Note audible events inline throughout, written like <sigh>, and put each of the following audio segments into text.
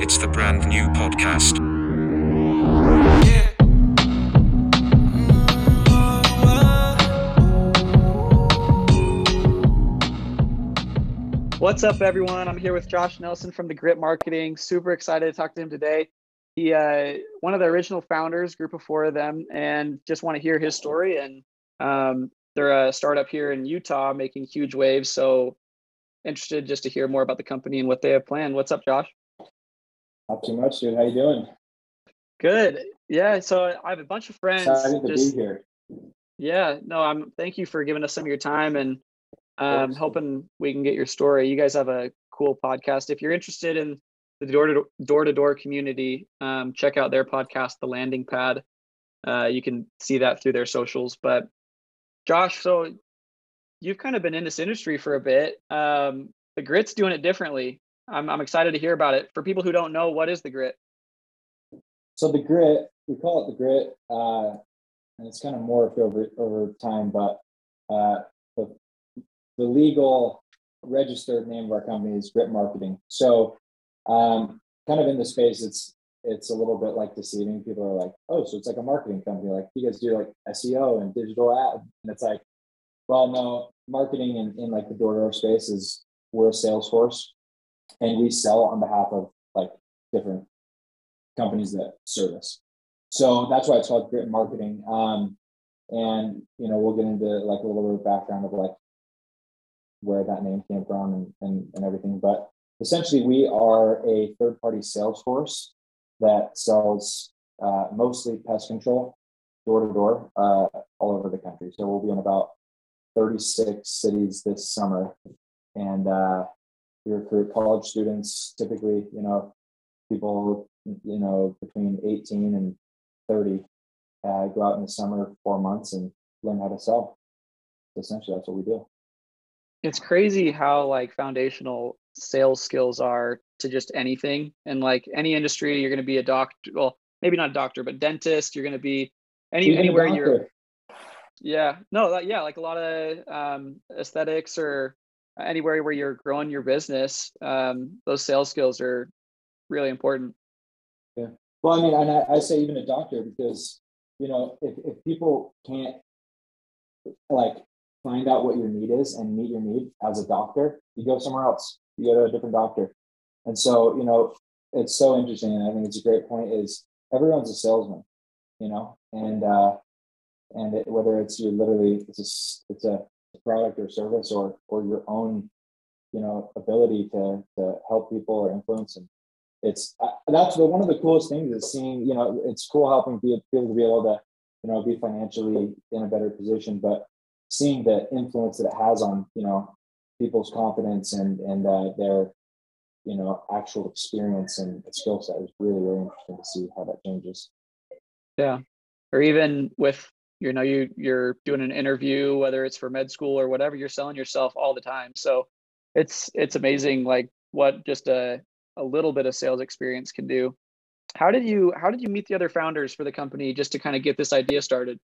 It's the brand new podcast. What's up, everyone? I'm here with Josh Nelson from the Grit Marketing. Super excited to talk to him today. He, uh, one of the original founders, group of four of them, and just want to hear his story. And um, they're a startup here in Utah, making huge waves. So interested just to hear more about the company and what they have planned. What's up, Josh? Not too much, dude. How you doing? Good. Yeah. So I have a bunch of friends. Excited to just, be here. Yeah. No, I'm. Thank you for giving us some of your time and um, hoping we can get your story. You guys have a cool podcast. If you're interested in the door to door to door community, um, check out their podcast, The Landing Pad. Uh, you can see that through their socials. But Josh, so you've kind of been in this industry for a bit. Um, the Grit's doing it differently. I'm I'm excited to hear about it. For people who don't know, what is the Grit? So the grit, we call it the grit, uh, and it's kind of morphed over over time. But uh, the the legal registered name of our company is Grit Marketing. So, um, kind of in the space, it's it's a little bit like deceiving. People are like, "Oh, so it's like a marketing company. Like you guys do like SEO and digital ad," and it's like, well, no, marketing in, in like the door to door space is we're a sales force, and we sell on behalf of like different companies that service. So that's why it's called Grit Marketing. Um, and you know, we'll get into like a little bit of background of like where that name came from and, and, and everything. But essentially, we are a third party sales force that sells uh, mostly pest control door to door uh, all over the country. So we'll be in about 36 cities this summer. And uh, we recruit college students, typically, you know, people, you know, between 18 and 30 uh, go out in the summer four months and learn how to sell. Essentially, that's what we do. It's crazy how like foundational sales skills are to just anything. And like any industry you're going to be a doctor well maybe not a doctor but dentist you're going to be any Even anywhere you're yeah. No that, yeah like a lot of um, aesthetics or anywhere where you're growing your business um, those sales skills are really important Yeah. Well, I mean, and I, I say even a doctor because you know if, if people can't like find out what your need is and meet your need as a doctor, you go somewhere else. You go to a different doctor. And so, you know, it's so interesting. And I think it's a great point is everyone's a salesman, you know, and, uh, and it, whether it's your literally, it's a, it's a product or service or, or your own, you know, ability to, to help people or influence them. It's, uh, that's the, one of the coolest things is seeing, you know, it's cool helping people to be able to, you know, be financially in a better position, but seeing the influence that it has on you know people's confidence and and uh, their you know actual experience and skill set is really really interesting to see how that changes yeah or even with you know you you're doing an interview whether it's for med school or whatever you're selling yourself all the time. So it's it's amazing like what just a a little bit of sales experience can do. How did you how did you meet the other founders for the company just to kind of get this idea started?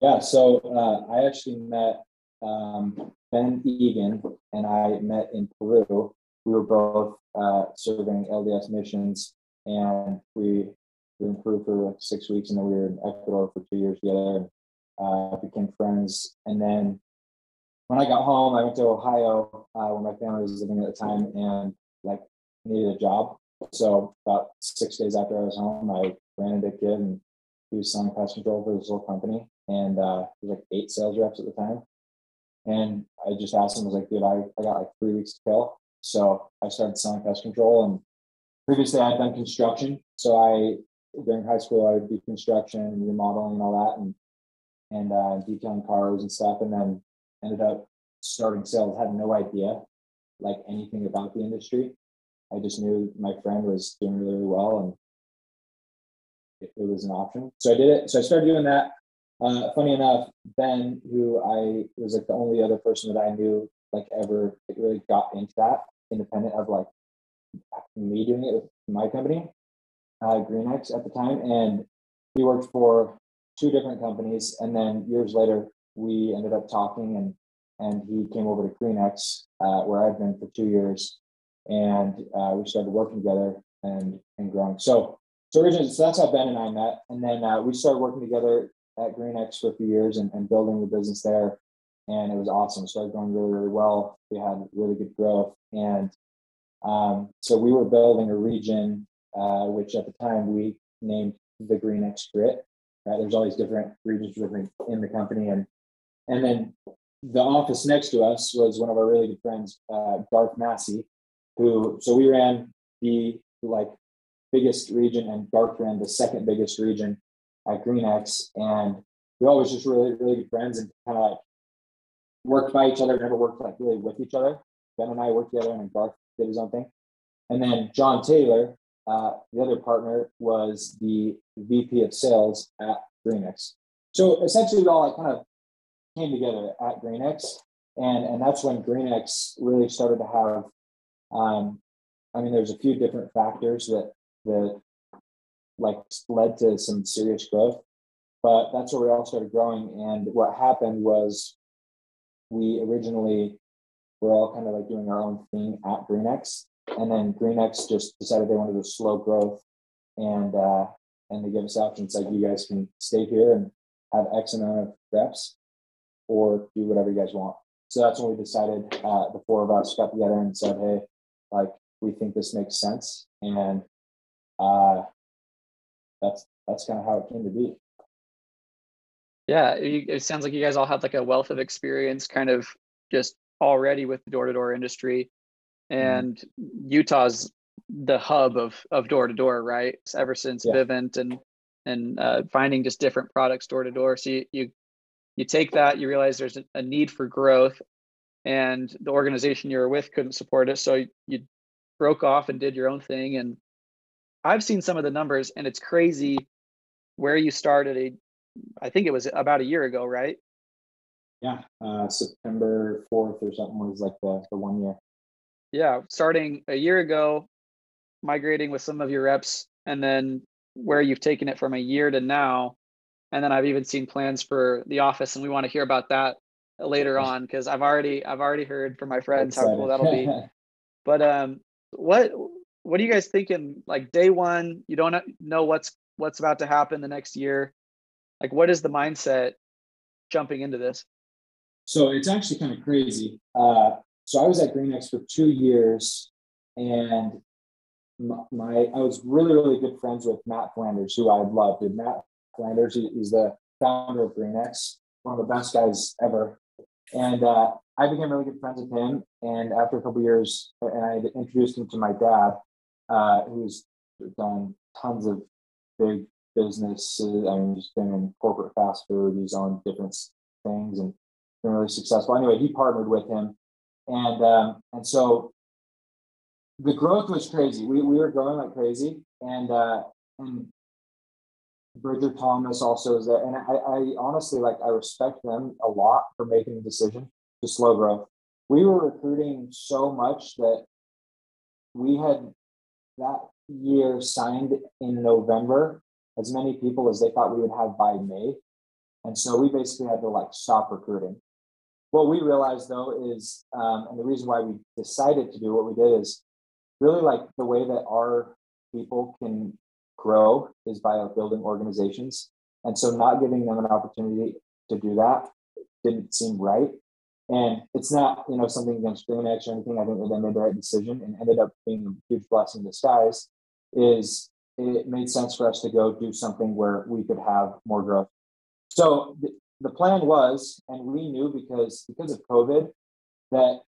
Yeah, so uh, I actually met um, Ben Egan and I met in Peru. We were both uh, serving LDS missions, and we in Peru for like six weeks, and then we were in Ecuador for two years together. And, Uh, became friends, and then when I got home, I went to Ohio uh, where my family was living at the time, and like needed a job. So about six days after I was home, I ran into a kid, and he was selling pest control for his little company and uh, there was like eight sales reps at the time. And I just asked him, I was like, dude, I, I got like three weeks to kill. So I started selling pest control. And previously I had done construction. So I, during high school, I would do construction and remodeling and all that and, and uh, detailing cars and stuff. And then ended up starting sales, had no idea like anything about the industry. I just knew my friend was doing really, really well and it, it was an option. So I did it. So I started doing that uh, funny enough, Ben, who I was like the only other person that I knew like ever really got into that, independent of like me doing it with my company, uh, at the time, and he worked for two different companies, and then years later we ended up talking, and and he came over to GreenX, uh, where I've been for two years, and uh, we started working together and and growing. So so originally, so that's how Ben and I met, and then uh, we started working together at GreenX for a few years and, and building the business there, and it was awesome. Started going really really well. We had really good growth, and um, so we were building a region, uh, which at the time we named the GreenX Grit. Right? There's all these different regions different in the company, and and then the office next to us was one of our really good friends, uh, Garth Massey, who so we ran the like biggest region and Garth ran the second biggest region at GreenX, and we always just really really good friends and kind of like worked by each other, never worked like really with each other. Ben and I worked together, and Garth did his own thing. And then John Taylor, uh, the other partner, was the VP of sales at GreenX. So essentially, we all kind of came together at GreenX, and and that's when GreenX really started to have. Um, I mean, there's a few different factors that that like led to some serious growth, but that's where we all started growing. And what happened was, we originally were all kind of like doing our own thing at GreenX, and then GreenX just decided they wanted a slow growth, and uh, and they gave us options like you guys can stay here and have X amount of reps, or do whatever you guys want. So that's when we decided, uh, the four of us got together and said, hey, like, we think this makes sense. And uh, that's that's kind of how it came to be. Yeah, it sounds like you guys all have like a wealth of experience kind of just already with the door-to-door industry. Mm-hmm. And. Utah's the hub of of door to door, right? Ever since yeah. Vivint and and uh, finding just different products door to door. So you, you you take that, you realize there's a, a need for growth, and the organization you were with couldn't support it, so you, you broke off and did your own thing. And I've seen some of the numbers, and it's crazy where you started. A, I think it was about a year ago, right? Yeah, uh, September fourth or something was like the the one year. Yeah, starting a year ago, migrating with some of your reps, and then where you've taken it from a year to now and then I've even seen plans for the office, and we want to hear about that later <laughs> on because I've already I've already heard from my friends how cool that'll be. <laughs> but um, what what are you guys thinking? Like day one, you don't know what's what's about to happen the next year. Like, what is the mindset jumping into this? So it's actually kind of crazy. Uh, so I was at GreenX for two years, and my, my I was really really good friends with Matt Flanders, who I loved. And Matt Flanders. He, he's the founder of GreenX, one of the best guys ever. And uh, I became really good friends with him. And after a couple years, and I introduced him to my dad, uh, who's done tons of big businesses. I mean, he's been in corporate fast food. He's owned different things and been really successful. Anyway, he partnered with him, and um, and so the growth was crazy. We we were growing like crazy, and uh, and Bridger Thomas also is there. And I, I honestly like I respect them a lot for making the decision to slow growth. We were recruiting so much that we had that year signed in November as many people as they thought we would have by May. And so we basically had to like stop recruiting. What we realized though is, um, and the reason why we decided to do what we did is really like the way that our people can grow is by building organizations. And so not giving them an opportunity to do that didn't seem right. And it's not, you know, something against GreenX or anything. I think that they made the right decision and ended up being a huge blessing in disguise. Is it made sense for us to go do something where we could have more growth. So the plan was, and we knew because because of COVID, that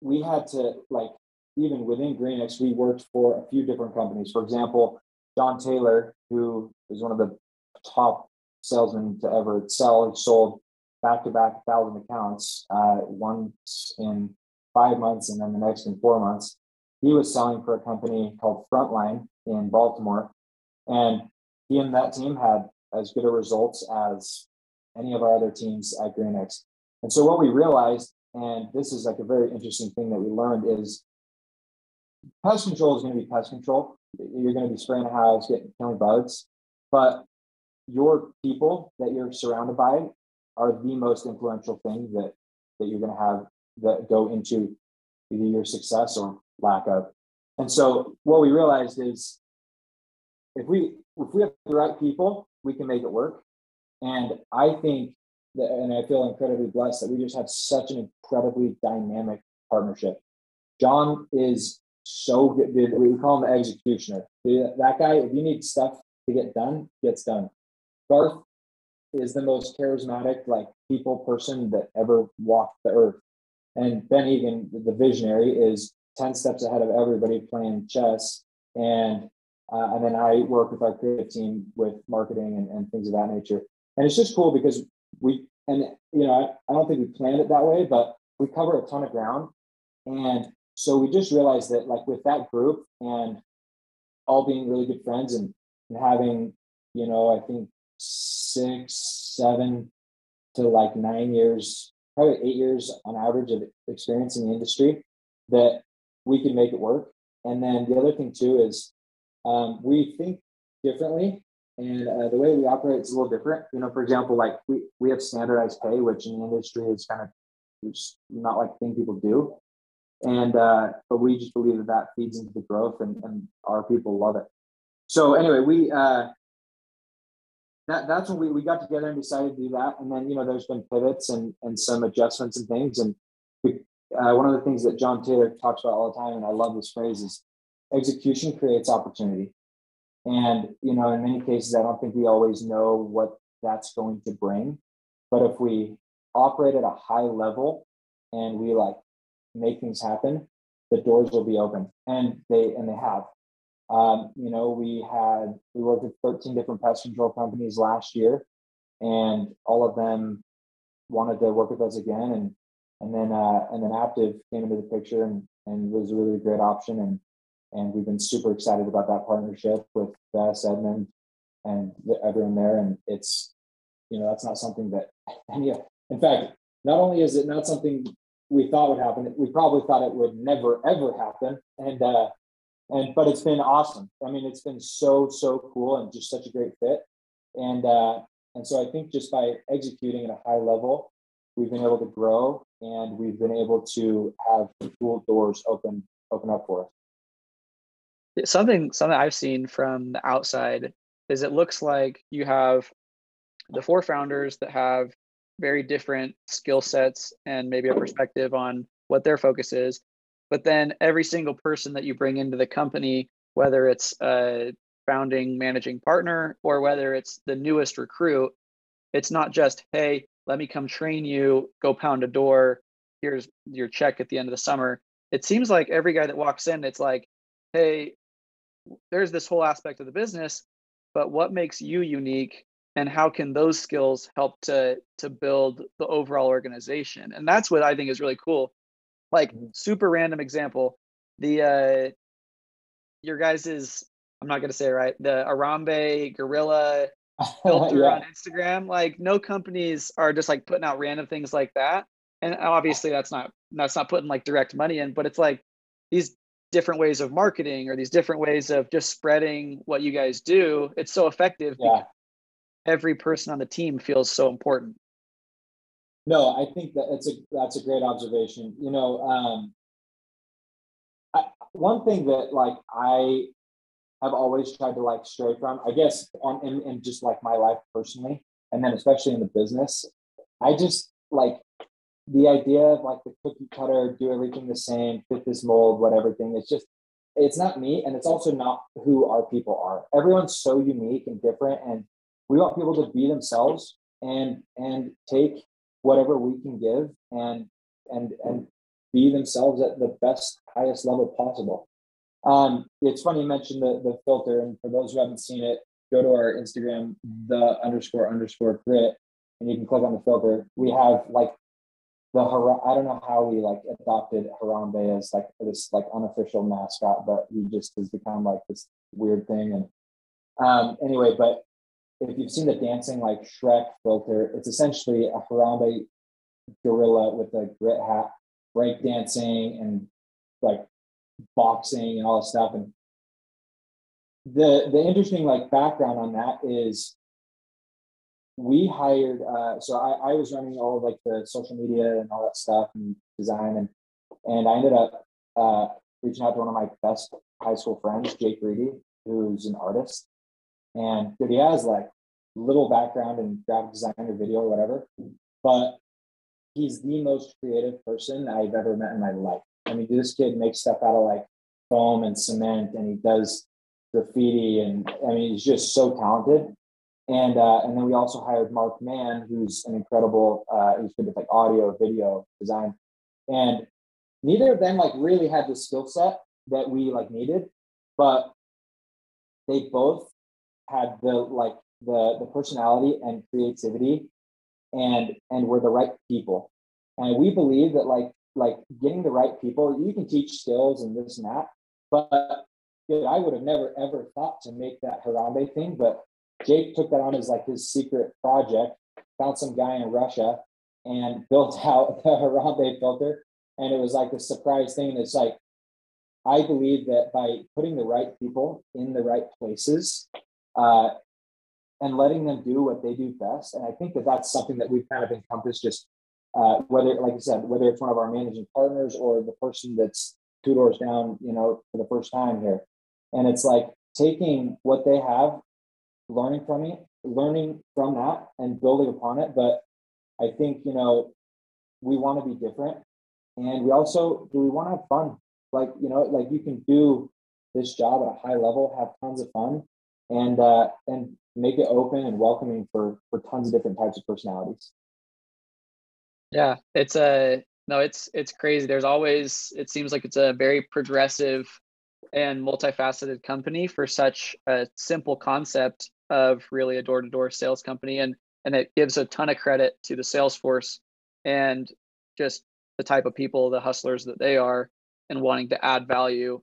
we had to like even within GreenX, we worked for a few different companies. For example, John Taylor, who is one of the top salesmen to ever sell, sold back to back thousand accounts, uh, once in five months and then the next in four months. He was selling for a company called Frontline in Baltimore. And he and that team had as good a results as any of our other teams at GreenX. And so what we realized, and this is like a very interesting thing that we learned, is pest control is going to be pest control you're going to be spraying a house, getting killing bugs, but your people that you're surrounded by are the most influential thing that that you're going to have that go into either your success or lack of. And so what we realized is if we if we have the right people, we can make it work. And I think that, and I feel incredibly blessed that we just have such an incredibly dynamic partnership. John is so good. We call him the executioner. That guy, if you need stuff to get done, gets done. Garth is the most charismatic, like people person that ever walked the earth. And Ben Egan, the visionary, is 10 steps ahead of everybody playing chess. And uh, and then I work with our creative team with marketing and, and things of that nature. And it's just cool because we, and you know, I, I don't think we planned it that way, but we cover a ton of ground. And so we just realized that like with that group and all being really good friends and, and having, you know, I think six, seven to like nine years, probably eight years on average of experience in the industry, that we can make it work. And then the other thing too is um, we think differently and uh, the way we operate is a little different. You know, for example, like we, we have standardized pay, which in the industry is kind of just not like thing people do. And, uh, but we just believe that that feeds into the growth and, and our people love it. So anyway, we, uh, that, that's when we, we got together and decided to do that. And then, you know, there's been pivots and, and some adjustments and things. And we, uh, one of the things that John Taylor talks about all the time, and I love this phrase is execution creates opportunity. And, you know, in many cases, I don't think we always know what that's going to bring. But if we operate at a high level and we like make things happen, the doors will be open. And they and they have. Um, you know, we had we worked with 13 different pest control companies last year, and all of them wanted to work with us again. And and then uh, and then Aptive came into the picture and and was a really great option. And and we've been super excited about that partnership with Bess Edmund and everyone there. And it's you know that's not something that <laughs> any in fact not only is it not something we thought would happen, we probably thought it would never ever happen. And uh, and but it's been awesome. I mean, it's been so so cool and just such a great fit. And uh, and so I think just by executing at a high level, we've been able to grow and we've been able to have cool doors open open up for us. Something something I've seen from the outside is it looks like you have the four founders that have very different skill sets and maybe a perspective on what their focus is. But then every single person that you bring into the company, whether it's a founding managing partner or whether it's the newest recruit, it's not just, hey, let me come train you, go pound a door, here's your check at the end of the summer. It seems like every guy that walks in, it's like, hey, there's this whole aspect of the business, but what makes you unique and how can those skills help to to build the overall organization and that's what i think is really cool like mm-hmm. super random example the uh your guys is i'm not to say it right the Harambe gorilla <laughs> filter yeah. on instagram like no companies are just like putting out random things like that and obviously that's not that's not putting like direct money in but it's like these different ways of marketing or these different ways of just spreading what you guys do it's so effective yeah every person on the team feels so important. No, I think that it's a that's a great observation. You know, um, I, one thing that like I have always tried to like stray from, I guess, on in, in just like my life personally, and then especially in the business, I just like the idea of like the cookie cutter, do everything the same, fit this mold, whatever thing. It's just it's not me, and it's also not who our people are. Everyone's so unique and different, and we want people to be themselves and and take whatever we can give and and and be themselves at the best highest level possible um, it's funny you mentioned the, the filter and for those who haven't seen it go to our instagram the underscore underscore grit and you can click on the filter we have like the I don't know how we like adopted Harambe as like this like unofficial mascot, but he just has become like this weird thing. And um, anyway, but if you've seen the dancing like Shrek filter, it's essentially a Harambe gorilla with a grit hat, break dancing and like boxing and all this stuff. And the the interesting like background on that is we hired uh, so I, I was running all of like the social media and all that stuff and design and and I ended up uh, reaching out to one of my best high school friends, Jake Reedy, who's an artist. And dude, he has like little background in graphic design or video or whatever, but he's the most creative person I've ever met in my life. I mean, this kid makes stuff out of like foam and cement, and he does graffiti, and I mean, he's just so talented. And uh, and then we also hired Mark Mann, who's an incredible. Uh, he's good with like audio, video design, and neither of them like really had the skill set that we like needed, but they both had the like the the personality and creativity and and were the right people and we believe that like like getting the right people you can teach skills and this and that but i would have never ever thought to make that harambe thing but jake took that on as like his secret project found some guy in russia and <laughs> built out the harambe filter and it was like a surprise thing and it's like i believe that by putting the right people in the right places uh, and letting them do what they do best. And I think that that's something that we've kind of encompassed just uh, whether, like I said, whether it's one of our managing partners or the person that's two doors down, you know, for the first time here. And it's like taking what they have, learning from it, learning from that and building upon it. But I think, you know, we want to be different. And we also do we want to have fun? Like, you know, like you can do this job at a high level, have tons of fun, and uh, and make it open and welcoming for for tons of different types of personalities. Yeah, it's a no, it's it's crazy. There's always it seems like it's a very progressive and multifaceted company for such a simple concept of really a door-to-door sales company and and it gives a ton of credit to the sales force and just the type of people the hustlers that they are and wanting to add value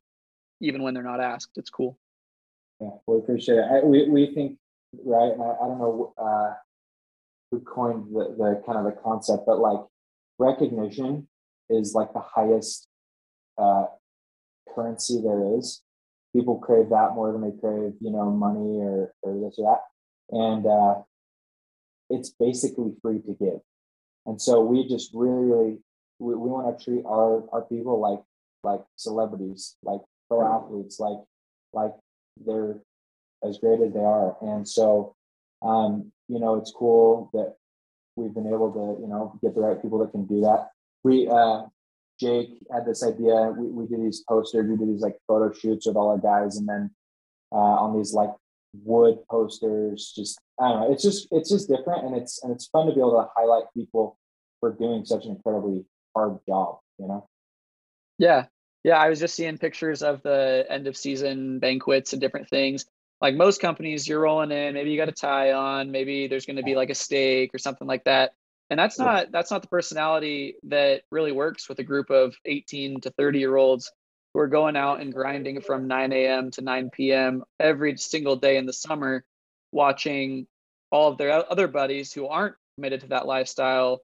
even when they're not asked it's cool yeah we appreciate it I, we, we think right? I, I, don't know uh, who coined the, the kind of the concept, but like recognition is like the highest uh, currency there is. People crave that more than they crave, you know, money or, or this or that. And uh, it's basically free to give. And so we just really, really, we, we want to treat our, our people like, like celebrities, like pro athletes, like, like they're as great as they are. And so, um, you know, it's cool that we've been able to, you know, get the right people that can do that. We, uh, Jake had this idea. We, we do these posters, we do these like photo shoots with all our guys, and then uh, on these like wood posters, just I don't know. It's just it's just different, and it's and it's fun to be able to highlight people for doing such an incredibly hard job. You know. Yeah, yeah. I was just seeing pictures of the end of season banquets and different things, like most companies you're rolling in maybe you got a tie on maybe there's going to be like a steak or something like that and that's not that's not the personality that really works with a group of 18 to 30 year olds who are going out and grinding from 9 a.m to 9 p.m every single day in the summer watching all of their other buddies who aren't committed to that lifestyle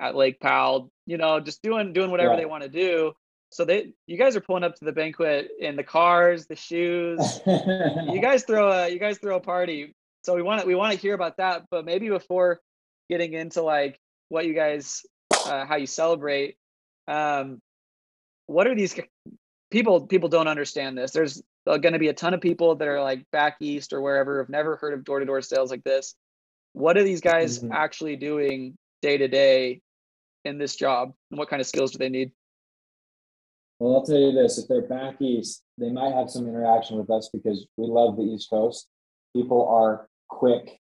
at lake powell you know just doing doing whatever yeah. they want to do so they, you guys are pulling up to the banquet in the cars, the shoes. you <laughs> guys throw a, you guys throw a party. So we want to, we want to hear about that. But maybe before getting into like what you guys, uh, how you celebrate, um, what are these people? People don't understand this. There's going to be a ton of people that are like back east or wherever have never heard of door to door sales like this. What are these guys mm-hmm. actually doing day to day in this job, and what kind of skills do they need? Well, I'll tell you this: if they're back east, they might have some interaction with us because we love the East Coast. People are quick.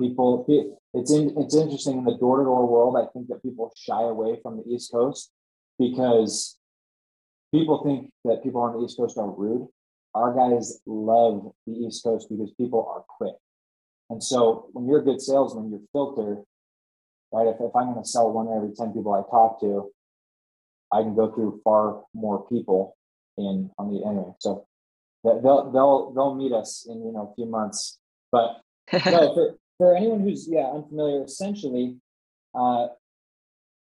People, it's in, it's interesting in the door to door world. I think that people shy away from the East Coast because people think that people on the East Coast are rude. Our guys love the East Coast because people are quick. And so when you're a good salesman, you're filtered, right? If, if I'm going to sell one every 10 people I talk to, I can go through far more people in on the internet. So they'll they'll they'll meet us in you know a few months. But <laughs> no, for for anyone who's yeah unfamiliar, essentially, uh,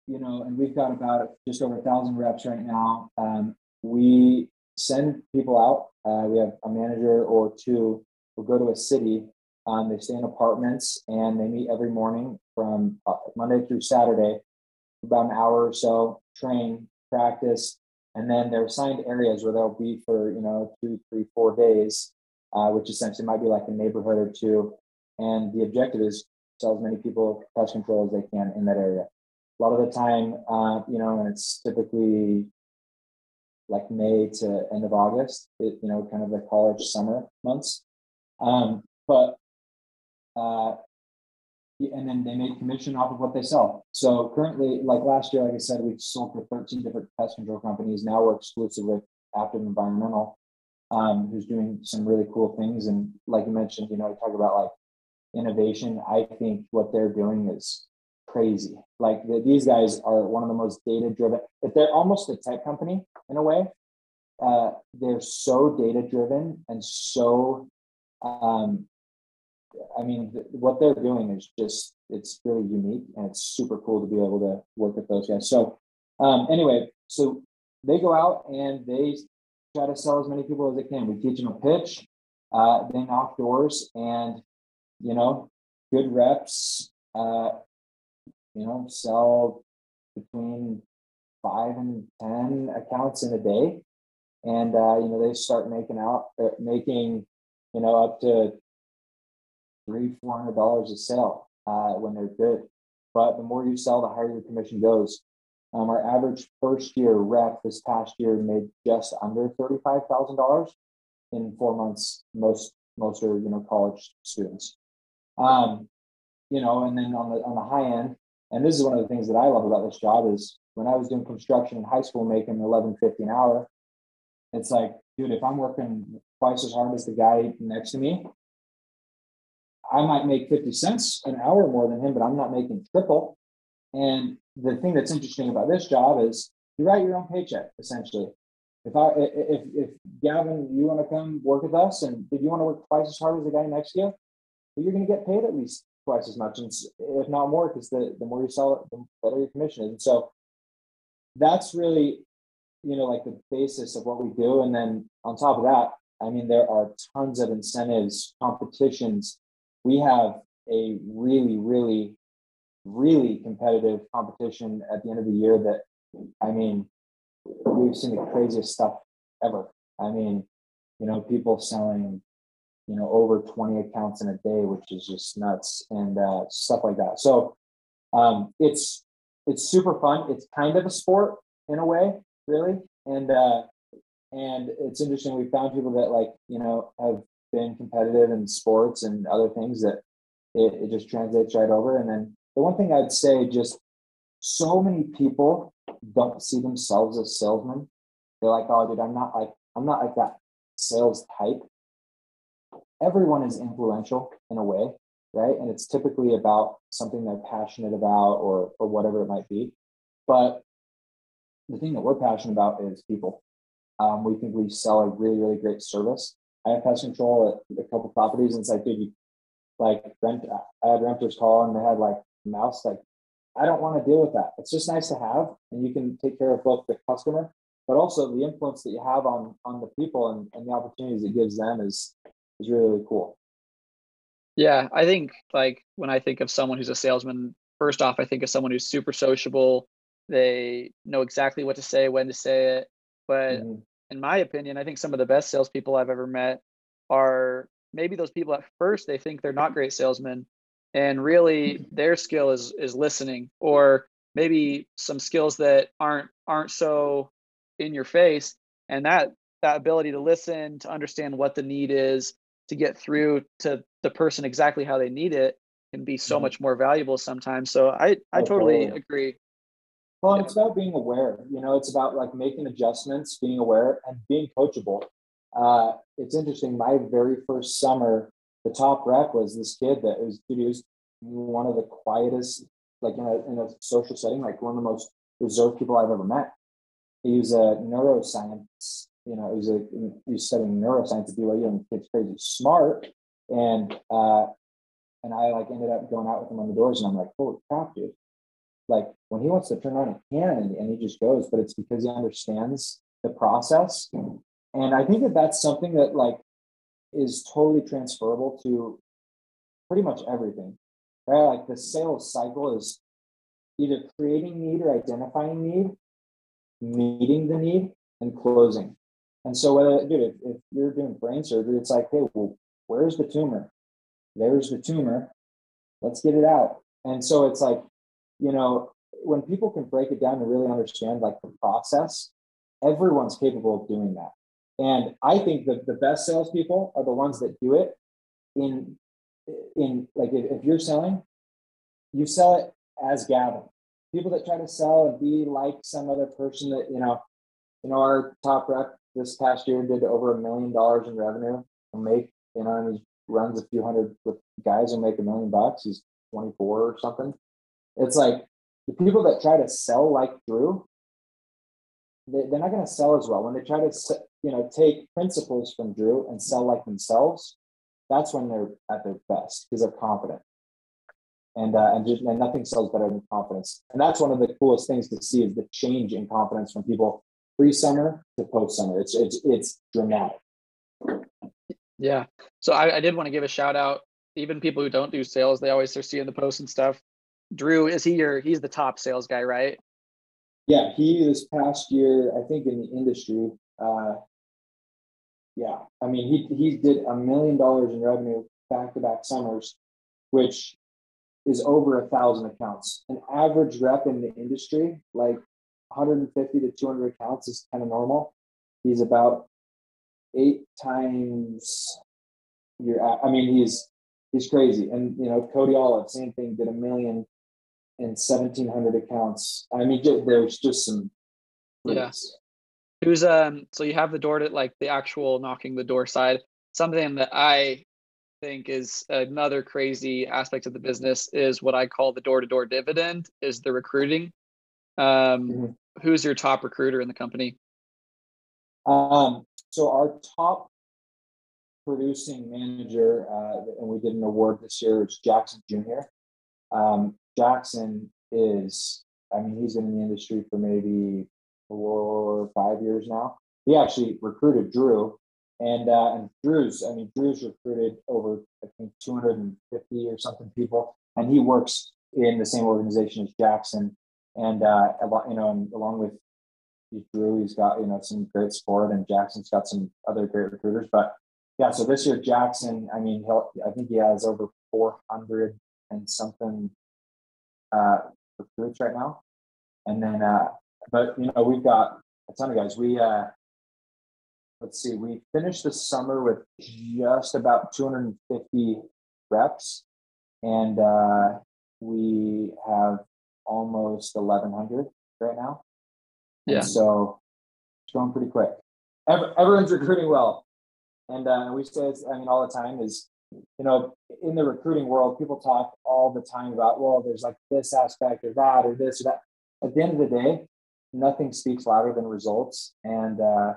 you know, and we've got about just over a thousand reps right now. Um, we send people out. Uh, we have a manager or two who go to a city. Um, they stay in apartments and they meet every morning from uh, Monday through Saturday, about an hour or so, train, practice, and then they're assigned areas where they'll be for you know two, three, four days, uh, which essentially might be like a neighborhood or two. And the objective is to sell as many people pest control as they can in that area. A lot of the time, uh, you know, and it's typically like May to end of August, it, you know, kind of the college summer months. Um, but uh, and then they make commission off of what they sell. So currently, like last year, like I said, we sold for 13 different pest control companies. Now we're exclusive with Aptive Environmental, um, who's doing some really cool things. And like you mentioned, you know, we talk about like innovation. I think what they're doing is crazy. Like the, these guys are one of the most data driven. If they're almost a tech company in a way, uh, they're so data driven and so um, I mean, th- what they're doing is just, it's really unique and it's super cool to be able to work with those guys. So, um, anyway, so they go out and they try to sell as many people as they can. We teach them a pitch, uh, they knock doors and, you know, good reps, uh, you know, sell between five and 10 accounts in a day. And, uh, you know, they start making out, uh, making, you know, up to three, four hundred dollars a sale uh, when they're good. But the more you sell, the higher your commission goes. Um, our average first year rep this past year made just under thirty-five thousand dollars in four months. Most most are you know college students. Um, you know, and then on the on the high end, and this is one of the things that I love about this job is when I was doing construction in high school, making eleven fifty an hour. It's like, dude, if I'm working twice as hard as the guy next to me, I might make 50 cents an hour more than him, but I'm not making triple. And the thing that's interesting about this job is you write your own paycheck essentially. If I if if Gavin, you want to come work with us, and if you want to work twice as hard as the guy next to you, well, you're going to get paid at least twice as much, and if not more, because the the more you sell it, the better your commission is. And so that's really, you know, like the basis of what we do. And then on top of that, I mean, there are tons of incentives, competitions, we have a really, really, really competitive competition at the end of the year that, I mean, we've seen the craziest stuff ever. I mean, you know, people selling, you know, over 20 accounts in a day, which is just nuts and uh, stuff like that. So um, it's, it's super fun. It's kind of a sport in a way, really. And, uh, and it's interesting. We found people that like, you know, have been competitive in sports and other things that it, it just translates right over. And then the one thing I'd say, just so many people don't see themselves as salesmen. They're like, oh, dude, I'm not like, I'm not like that sales type. Everyone is influential in a way, right? And it's typically about something they're passionate about or or whatever it might be. But the thing that we're passionate about is people. Um, we think we sell a really, really great service. I have pest control at a couple properties, and it's like, dude, you, like rent. I had renters call, and they had like mouse. Like, I don't want to deal with that. It's just nice to have, and you can take care of both the customer, but also the influence that you have on on the people and, and the opportunities it gives them is is really really cool. Yeah, I think like when I think of someone who's a salesman, first off, I think of someone who's super sociable. They know exactly what to say, when to say it, but mm-hmm in my opinion, I think some of the best salespeople I've ever met are maybe those people at first they think they're not great salesmen, and really <laughs> their skill is is listening, or maybe some skills that aren't aren't so in your face, and that that ability to listen, to understand what the need is, to get through to the person exactly how they need it can be so much more valuable sometimes. So I I oh, totally agree. Well, yeah. it's about being aware. You know, it's about like making adjustments, being aware, and being coachable. Uh, it's interesting. My very first summer, the top rep was this kid that was, dude, he was one of the quietest, like in a, in a social setting, like one of the most reserved people I've ever met. He was a neuroscience, you know, he's was a he studying neuroscience at BYU, and the kid's crazy smart. And uh, and I like ended up going out with him on the doors, and I'm like, holy crap, dude! like when he wants to turn on a can and, and he just goes, but it's because he understands the process. And I think that that's something that like is totally transferable to pretty much everything, right? Like the sales cycle is either creating need or identifying need, meeting the need, and closing. And so whether dude, if, if you're doing brain surgery, it's like, hey, well, where's the tumor? There's the tumor. Let's get it out. And so it's like, you know, when people can break it down and really understand like the process, everyone's capable of doing that. And I think that the best salespeople are the ones that do it in in like if, if you're selling, you sell it as Gavin. People that try to sell and be like some other person that, you know, you know, our top rep this past year did over a million dollars in revenue and make, you know, and he runs a few hundred with guys who make a million bucks. He's 24 or something. It's like the people that try to sell like Drew, they, they're not going to sell as well. When they try to, you know, take principles from Drew and sell like themselves, that's when they're at their best because they're confident. And uh, and just and nothing sells better than confidence. And that's one of the coolest things to see is the change in confidence from people pre-summer to post-summer. It's it's it's dramatic. Yeah. So I, I did want to give a shout out. Even people who don't do sales, they always are seeing the posts and stuff. Drew, is he your? He's the top sales guy, right? Yeah, he this past year, I think in the industry, uh, yeah, I mean he he did a million dollars in revenue back to back summers, which is over a thousand accounts. An average rep in the industry, like 150 to 200 accounts, is kind of normal. He's about eight times your. I mean, he's he's crazy. And you know, Cody Olive, same thing, did a million and 1700 accounts. I mean, there's just some. Yes. Yeah. Who's um? So you have the door to like the actual knocking the door side. Something that I think is another crazy aspect of the business is what I call the door to door dividend is the recruiting. Um, mm-hmm. Who's your top recruiter in the company? Um, so our top producing manager, uh, and we did an award this year, is Jackson Jr. Um, Jackson is, I mean, he's been in the industry for maybe four or five years now. He actually recruited Drew and uh, and Drew's, I mean, Drew's recruited over I think 250 or something people, and he works in the same organization as Jackson. And uh, you know, and along with Drew, he's got you know some great support, and Jackson's got some other great recruiters. But yeah, so this year Jackson, I mean, he'll I think he has over 400 and something uh, recruits right now. And then, uh, but you know, we've got a ton of guys. We uh, let's see, we finished the summer with just about 250 reps, and uh, we have almost 1,100 right now. Yeah. And so it's going pretty quick. Every, everyone's recruiting well, and uh, we say, I mean, all the time is, you know, in the recruiting world, people talk all the time about, well, there's like this aspect or that or this or that. At the end of the day, nothing speaks louder than results, and uh,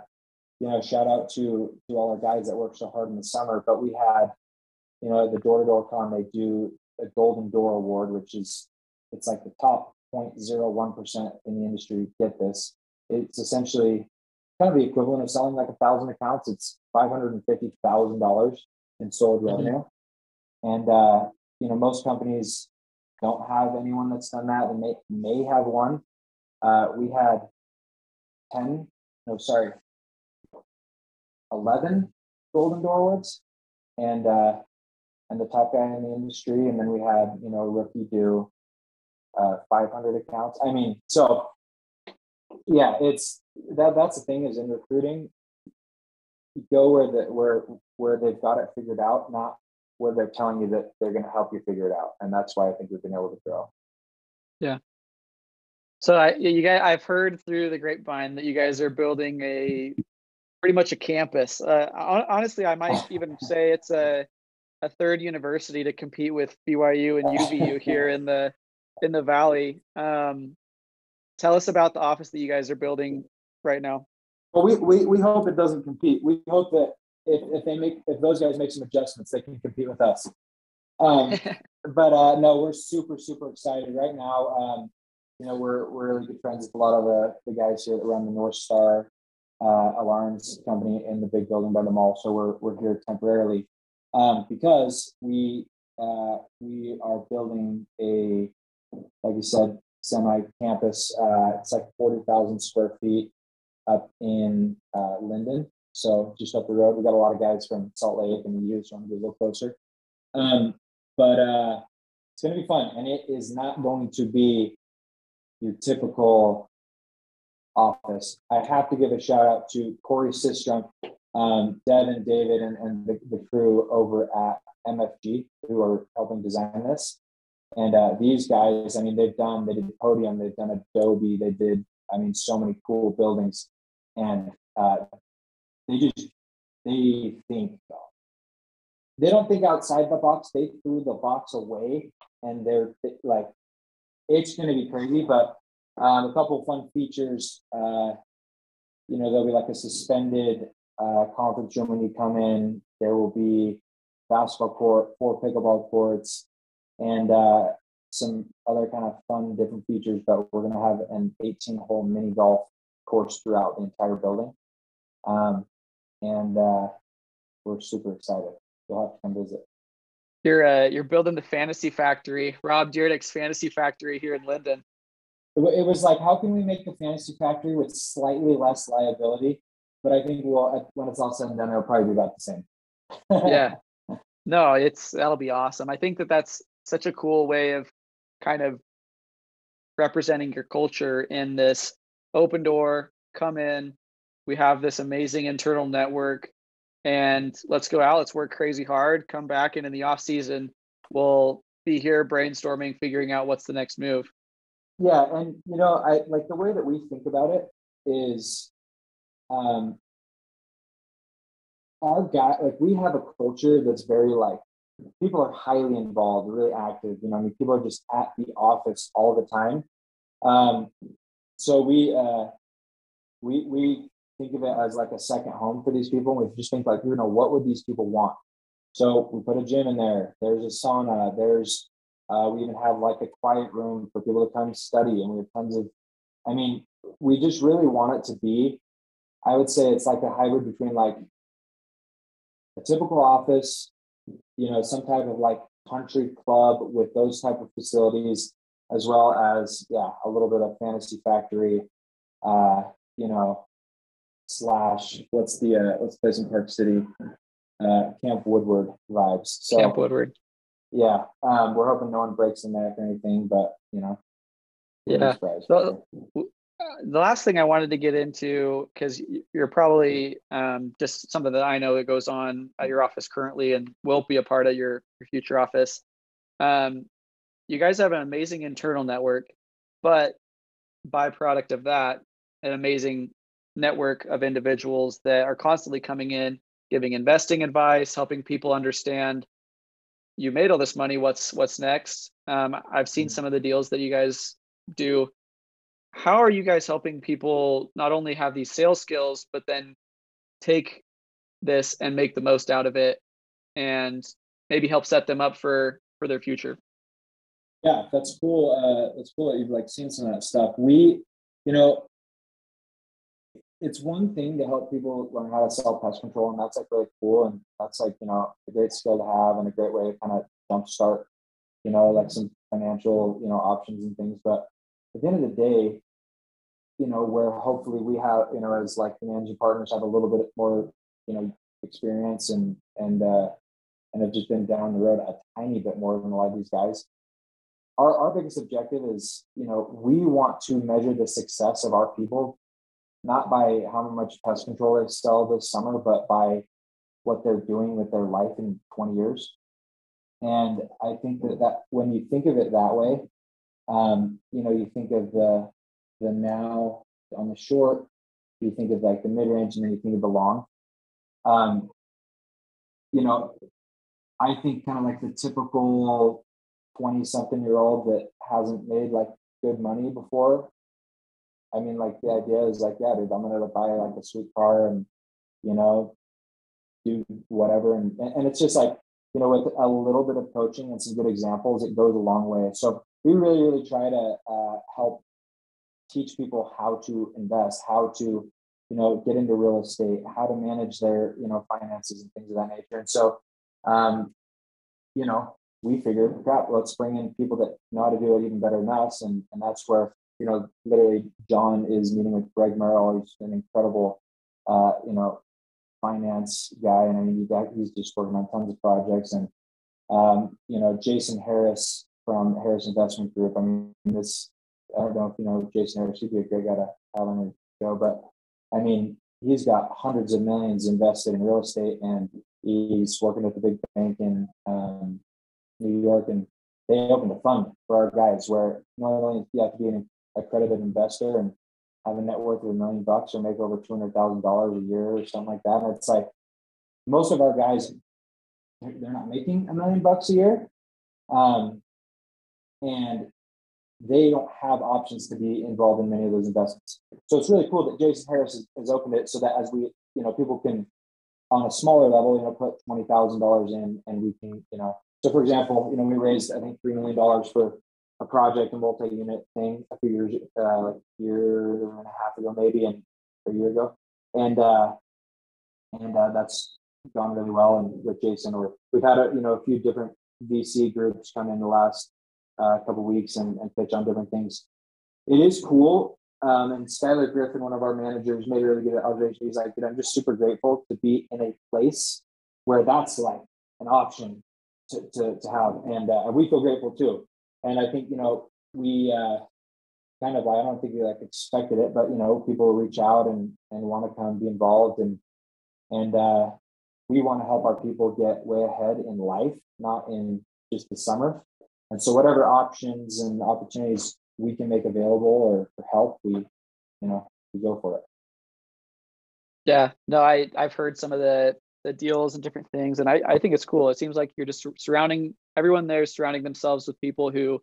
you know, shout out to to all our guys that work so hard in the summer. But we had, you know, the door to door con, they do a golden door award, which is it's like the top 0.01% in the industry get this. It's essentially kind of the equivalent of selling like a thousand accounts. It's five hundred and fifty thousand dollars in sold mm-hmm. revenue. And uh, you know, most companies don't have anyone that's done that. They may may have one. Uh, we had 10, no, sorry, 11 Golden Door Awards, and uh, and the top guy in the industry. And then we had you know rookie do uh, 500 accounts. I mean, so yeah, it's that that's the thing is in recruiting, go where the where where they've got it figured out, not where they're telling you that they're going to help you figure it out. And that's why I think we've been able to grow. Yeah. So I, you guys, I've heard through the grapevine that you guys are building a pretty much a campus. Uh, honestly, I might even <laughs> say it's a a third university to compete with BYU and UVU here in the in the valley. Um, tell us about the office that you guys are building right now. Well, we, we, we hope it doesn't compete. We hope that if, if they make if those guys make some adjustments, they can compete with us. Um, <laughs> but uh, no, we're super super excited right now. Um, you know, we're we're really good friends with a lot of the, the guys here that run the North Star uh, alarms company in the big building by the mall. So we're, we're here temporarily um, because we uh, we are building a, like you said, semi campus. Uh, it's like 40,000 square feet. up in uh, Lindon. So just up the road, we got a lot of guys from Salt Lake and the U, so gonna be a little closer. Um, but uh, it's gonna be fun, and it is not going to be your typical office. I have to give a shout out to Corey Sistrom, um, Devin, David, and, and the, the crew over at MFG who are helping design this. And uh, these guys, I mean, they've done, they did Podium, they've done Adobe, they did, I mean, so many cool buildings. And uh, they just, they think, they don't think outside the box. They threw the box away and they're like, it's going to be crazy. But um, a couple fun features, uh, you know, there'll be like a suspended uh, conference room when you come in. There will be basketball court, four pickleball courts, and uh, some other kind of fun different features. But we're going to have an 18 hole mini golf course throughout the entire building. Um, and uh, we're super excited. You'll have to come visit. You're uh, you're building the fantasy factory, Rob Dyrdek's fantasy factory here in Lindon. It was like, how can we make the fantasy factory with slightly less liability? But I think well, when it's all said and done, it'll probably be about the same. <laughs> yeah, no, it's that'll be awesome. I think that that's such a cool way of kind of representing your culture in this open door. Come in, we have this amazing internal network, and let's go out. Let's work crazy hard. Come back, and in the off season, we'll be here brainstorming, figuring out what's the next move. Yeah, and you know, I like the way that we think about it is um our guy like we have a culture that's very like people are highly involved, really active. You know, I mean, people are just at the office all the time. Um, so we uh, we we think of it as like a second home for these people. We just think like, you know, what would these people want? So we put a gym in there. There's a sauna. There's uh, we even have like a quiet room for people to come study, and we have tons of. I mean, we just really want it to be. I would say it's like a hybrid between like a typical office, you know, some type of like country club with those type of facilities, as well as yeah, a little bit of fantasy factory, uh, you know, slash what's the uh, let's play some Park City, uh, Camp Woodward vibes. So Camp Woodward. Yeah, um, we're hoping no one breaks the neck or anything, but you know. Yeah. So, the last thing I wanted to get into, because you're probably um, just something that I know that goes on at your office currently and will be a part of your, your future office. Um, you guys have an amazing internal network, but byproduct of that, an amazing network of individuals that are constantly coming in, giving investing advice, helping people understand you made all this money. What's what's next? Um, I've seen mm-hmm. some of the deals that you guys do how are you guys helping people not only have these sales skills but then take this and make the most out of it and maybe help set them up for for their future? Yeah that's cool uh that's cool that you've like seen some of that stuff. We you know it's one thing to help people learn how to sell pest control and that's like really cool and that's like you know a great skill to have and a great way to kind of jumpstart you know like some financial you know options and things but at the end of the day, you know, where hopefully we have, you know, as like the managing partners have a little bit more, you know, experience and and uh and have just been down the road a tiny bit more than a lot of these guys. Our our biggest objective is, you know, we want to measure the success of our people, not by how much pest control they sell this summer, but by what they're doing with their life in 20 years. And I think that, that when you think of it that way, um, you know, you think of the the now on the short, you think of like the mid range, and then you think of the long. Um, you know, I think kind of like the typical 20 something year old that hasn't made like good money before. I mean, like the idea is like, yeah, dude, I'm gonna buy like a sweet car and you know, do whatever. And and it's just like, you know, with a little bit of coaching and some good examples, it goes a long way. So we really, really try to uh, help teach people how to invest, how to, you know, get into real estate, how to manage their, you know, finances and things of that nature. And so, um, you know, we figured, God, let's bring in people that know how to do it even better than us. And, and that's where you know, literally John is meeting with Greg Merrill. He's an incredible, uh, you know, finance guy. And I mean, he's just working on tons of projects. And, um, you know, Jason Harris from Harris Investment Group. I mean, this, I don't know if you know Jason Harris, he'd be a great guy to have on the show, but I mean, he's got hundreds of millions invested in real estate and he's working at the big bank in um, New York. And they opened a fund for our guys where not only you have to be an accredited investor and have a net worth of a million bucks or make over two hundred thousand dollars a year or something like that. And it's like most of our guys, they're not making a million bucks a year, um, and they don't have options to be involved in many of those investments. So it's really cool that Jason Harris has, opened it so that as we, you know, people can on a smaller level, you know, put twenty thousand dollars in, and we can, you know, so for example, you know, we raised I think three million dollars for a project, a multi-unit thing, a few years, uh, like a year and a half ago, maybe, and a year ago, and uh, and uh, that's gone really well. And with Jason, or we've had a you know a few different VC groups come in the last uh, couple weeks and, and pitch on different things. It is cool. Um, and Skylar Griffin, one of our managers, made a really good observation. He's like, I'm just super grateful to be in a place where that's like an option to, to, to have. And uh, we feel grateful too. And I think, you know, we uh, kind of, I don't think we like expected it, but, you know, people reach out and, and want to come be involved. And, and uh, we want to help our people get way ahead in life, not in just the summer. And so whatever options and opportunities we can make available or, or help, we, you know, we go for it. Yeah, no, I I've heard some of the the deals and different things, and I I think it's cool. It seems like you're just surrounding everyone there, surrounding themselves with people who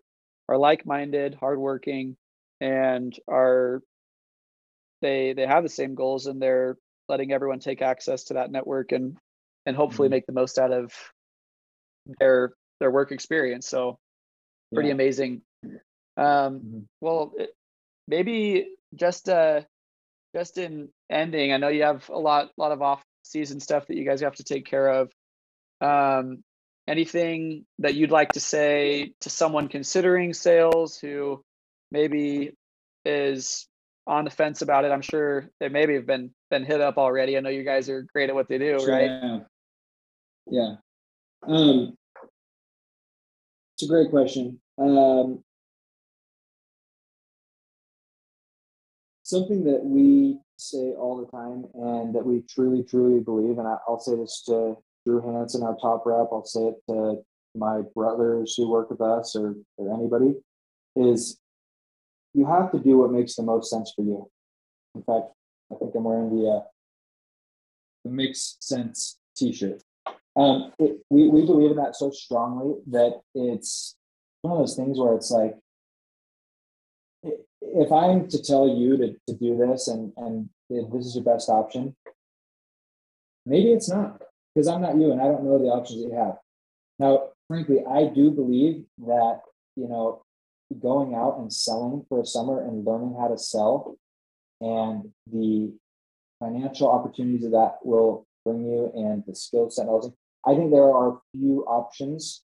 are like minded, hardworking, and are they they have the same goals, and they're letting everyone take access to that network and and hopefully mm-hmm. make the most out of their their work experience. So pretty yeah. amazing um, mm-hmm. Well, maybe just uh, just in ending, I know you have a lot lot of off season stuff that you guys have to take care of. Um, anything that you'd like to say to someone considering sales who maybe is on the fence about it? I'm sure they maybe have been been hit up already. I know you guys are great at what they do, sure, right? Yeah. Yeah. Um, it's a great question. Um, something that we say all the time and that we truly, truly believe, and I'll say this to Drew Hansen, our top rep, I'll say it to my brothers who work with us or, or anybody, is you have to do what makes the most sense for you. In fact, I think I'm wearing the uh, the makes sense T-shirt. Um, it, we we believe in that so strongly that it's one of those things where it's like if I'm to tell you to, to do this and, and this is your best option, maybe it's not because I'm not you and I don't know the options that you have. Now, frankly, I do believe that, you know, going out and selling for a summer and learning how to sell and the financial opportunities that that will bring you and the skill set. I think there are a few options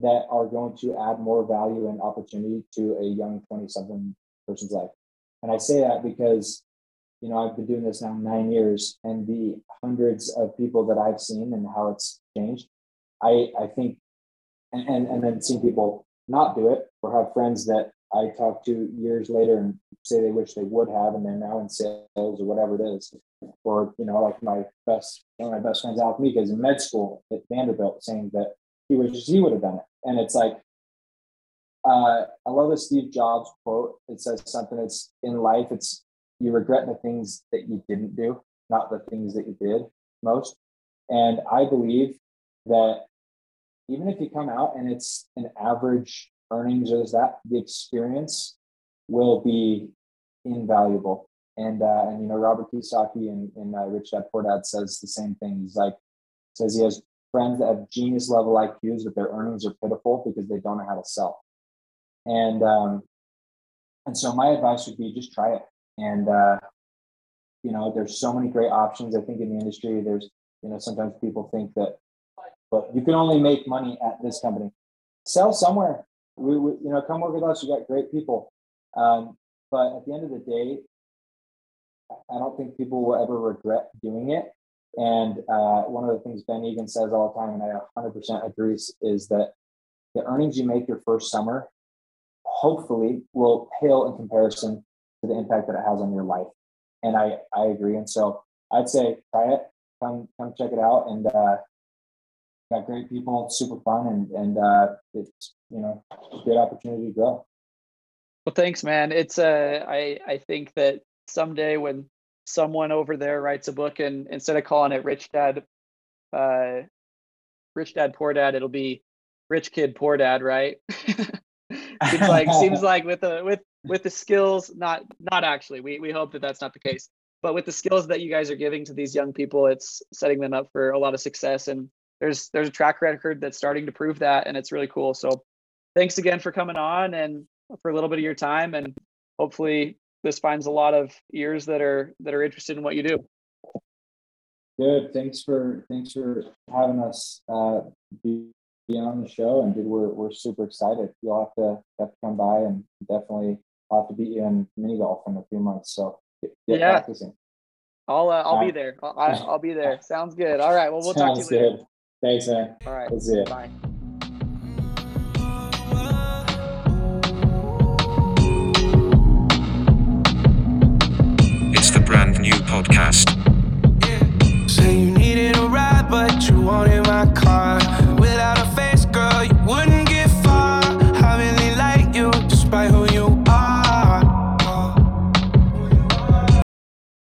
that are going to add more value and opportunity to a young 20 something person's life. And I say that because, you know, I've been doing this now nine years and the hundreds of people that I've seen and how it's changed. I, I think, and, and, and then seeing people not do it or have friends that I talk to years later and say they wish they would have, and they're now in sales or whatever it is. Or, you know, like my best, one of my best friends, Alec Mika, is in med school at Vanderbilt saying that he wishes he would have done it. And it's like, uh, I love the Steve Jobs quote. It says something that's in life, it's you regret the things that you didn't do, not the things that you did most. And I believe that even if you come out and it's an average earnings or that, the experience will be invaluable. And uh, and you know Robert Kiyosaki and, and uh, Rich Dad Poor Dad says the same thing. He's like says he has friends that have genius level IQs, but their earnings are pitiful because they don't know how to sell. And um, and so my advice would be just try it. And uh, you know, there's so many great options. I think in the industry, there's you know sometimes people think that, but you can only make money at this company. Sell somewhere. We, we you know come work with us. You got great people. Um, but at the end of the day, I don't think people will ever regret doing it. And uh, one of the things Ben Egan says all the time, and I 100% agrees, is that the earnings you make your first summer hopefully will pale in comparison to the impact that it has on your life. And I, I agree. And so I'd say try it, come come check it out, and uh, got great people, super fun, and and uh, it's you know good opportunity to grow. Well, thanks, man. It's uh, I I think that someday when someone over there writes a book and instead of calling it Rich Dad, uh, Rich Dad Poor Dad, it'll be Rich Kid Poor Dad, right? <laughs> seems like seems <laughs> like with the with with the skills, not not actually. We we hope that that's not the case, but with the skills that you guys are giving to these young people, it's setting them up for a lot of success. And there's there's a track record that's starting to prove that, and it's really cool. So, thanks again for coming on and for a little bit of your time, and hopefully this finds a lot of ears that are that are interested in what you do. Good. Thanks for thanks for having us uh, be, be on the show, and dude, we're we're super excited. You'll have to have to come by, and definitely I'll have to beat you in mini golf in a few months. So get, get Yeah. practicing. I'll uh, I'll be Alright. there. I'll, I- I'll be there. <laughs> Sounds good. All right. Well, we'll talk to you later. good. Thanks, man. All right. Let's see it. Bye. It's the brand new podcast. Say you needed a ride, but you wanted my car.